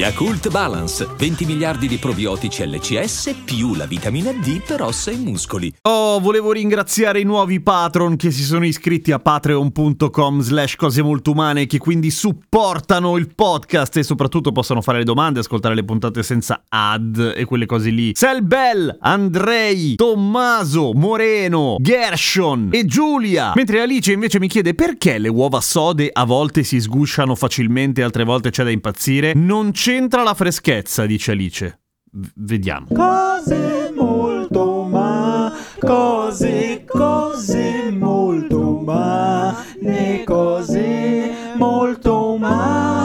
Yakult Balance, 20 miliardi di probiotici LCS più la vitamina D per ossa e muscoli. Oh, volevo ringraziare i nuovi patron che si sono iscritti a patreon.com slash cose molto umane che quindi supportano il podcast e soprattutto possono fare le domande, ascoltare le puntate senza ad e quelle cose lì. Selbel, Andrei, Tommaso, Moreno, Gershon e Giulia. Mentre Alice invece mi chiede perché le uova sode a volte si sgusciano facilmente, altre volte c'è da impazzire. Non c'entra la freschezza, dice Alice. V- vediamo. Cose molto ma, cose, cose molto umane, cose molto ma,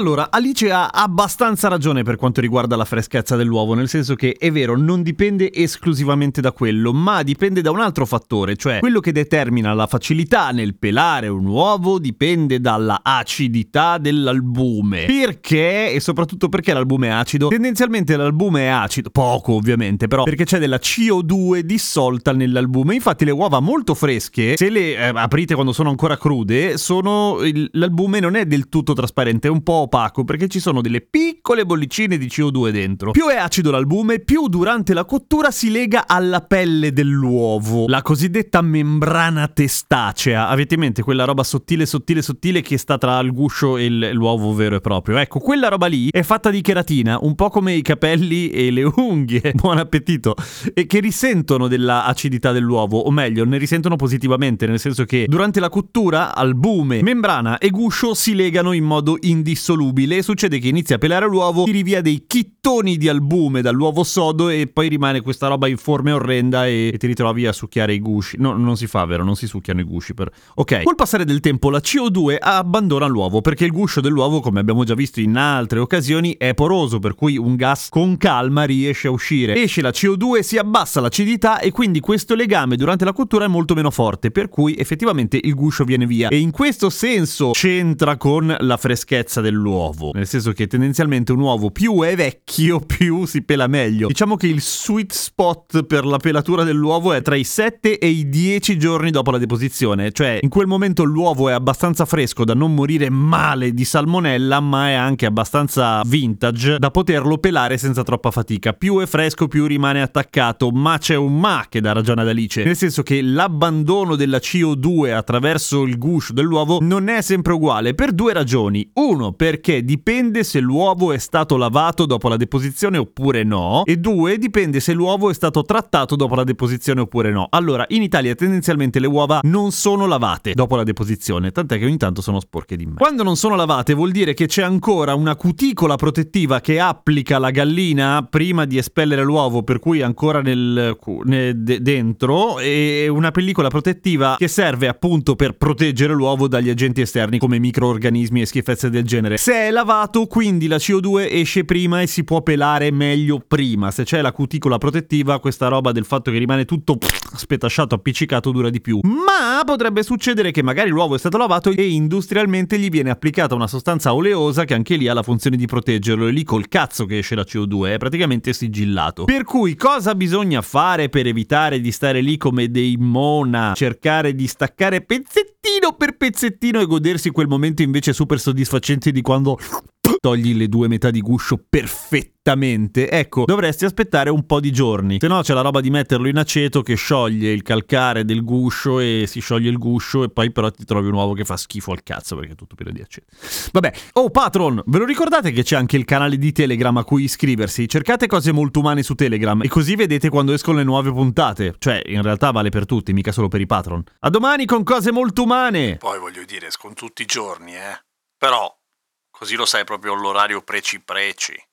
Allora, Alice ha abbastanza ragione per quanto riguarda la freschezza dell'uovo, nel senso che è vero, non dipende esclusivamente da quello, ma dipende da un altro fattore, cioè quello che determina la facilità nel pelare un uovo dipende dalla acidità dell'albume. Perché? E soprattutto perché l'albume è acido? Tendenzialmente l'albume è acido, poco ovviamente, però perché c'è della CO2 dissolta nell'albume. Infatti le uova molto fresche, se le eh, aprite quando sono ancora crude, sono l'albume non è del tutto trasparente, è un po' opaco perché ci sono delle piccole bollicine di CO2 dentro. Più è acido l'albume, più durante la cottura si lega alla pelle dell'uovo, la cosiddetta membrana testacea. Avete in mente quella roba sottile, sottile, sottile che sta tra il guscio e l'uovo vero e proprio? Ecco, quella roba lì è fatta di cheratina, un po' come i capelli e le unghie. Buon appetito! E che risentono della acidità dell'uovo, o meglio, ne risentono positivamente, nel senso che durante la cottura albume, membrana e guscio si legano in modo indissolubile e succede che inizia a pelare l'uovo, tiri via dei chittoni di albume dall'uovo sodo e poi rimane questa roba informe orrenda e, e ti ritrovi a succhiare i gusci. No, non si fa, vero? Non si succhiano i gusci. Per... Ok. Col passare del tempo la CO2 abbandona l'uovo perché il guscio dell'uovo, come abbiamo già visto in altre occasioni, è poroso, per cui un gas con calma riesce a uscire. Esce la CO2, si abbassa l'acidità e quindi questo legame durante la cottura è molto meno forte, per cui effettivamente il guscio viene via. E in questo senso c'entra con la freschezza dell'uovo, nel senso che tendenzialmente un uovo più è vecchio, più si pela meglio. Diciamo che il sweet spot per la pelatura dell'uovo è tra i 7 e i 10 giorni dopo la deposizione, cioè in quel momento l'uovo è abbastanza fresco da non morire male di salmonella, ma è anche abbastanza vintage da poterlo pelare senza troppa fatica. Più è fresco, più rimane attaccato, ma c'è un ma che dà ragione ad Alice, nel senso che l'abbandono della CO2 attraverso il guscio dell'uovo non è sempre uguale per due ragioni. Uno, perché dipende se l'uovo è stato lavato dopo la deposizione oppure no, e due, dipende se l'uovo è stato trattato dopo la deposizione oppure no. Allora, in Italia tendenzialmente le uova non sono lavate dopo la deposizione, tant'è che ogni tanto sono sporche di me. Quando non sono lavate vuol dire che c'è ancora una cuticola protettiva che applica la gallina prima di espellere l'uovo, per cui ancora nel, cu- ne- de- dentro, e una pellicola protettiva che serve appunto per proteggere l'uovo dagli agenti esterni come microorganismi e schifezze del genere. Se è lavato, quindi la CO2 esce prima e si può pelare meglio prima. Se c'è la cuticola protettiva, questa roba del fatto che rimane tutto spetasciato, appiccicato dura di più. Ma potrebbe succedere che magari l'uovo è stato lavato e industrialmente gli viene applicata una sostanza oleosa che anche lì ha la funzione di proteggerlo e lì col cazzo che esce la CO2 è praticamente sigillato. Per cui cosa bisogna fare per evitare di stare lì come dei mona, cercare di staccare pezzettino per pezzettino e godersi quel momento invece super soddisfacente di quando togli le due metà di guscio perfettamente, ecco, dovresti aspettare un po' di giorni. Se no c'è la roba di metterlo in aceto che scioglie il calcare del guscio e si scioglie il guscio e poi però ti trovi un uovo che fa schifo al cazzo perché è tutto pieno di aceto. Vabbè, oh patron, ve lo ricordate che c'è anche il canale di Telegram a cui iscriversi? Cercate cose molto umane su Telegram e così vedete quando escono le nuove puntate. Cioè, in realtà vale per tutti, mica solo per i patron. A domani con cose molto umane! Poi voglio dire, escono tutti i giorni, eh. Però, così lo sai proprio l'orario preci preci.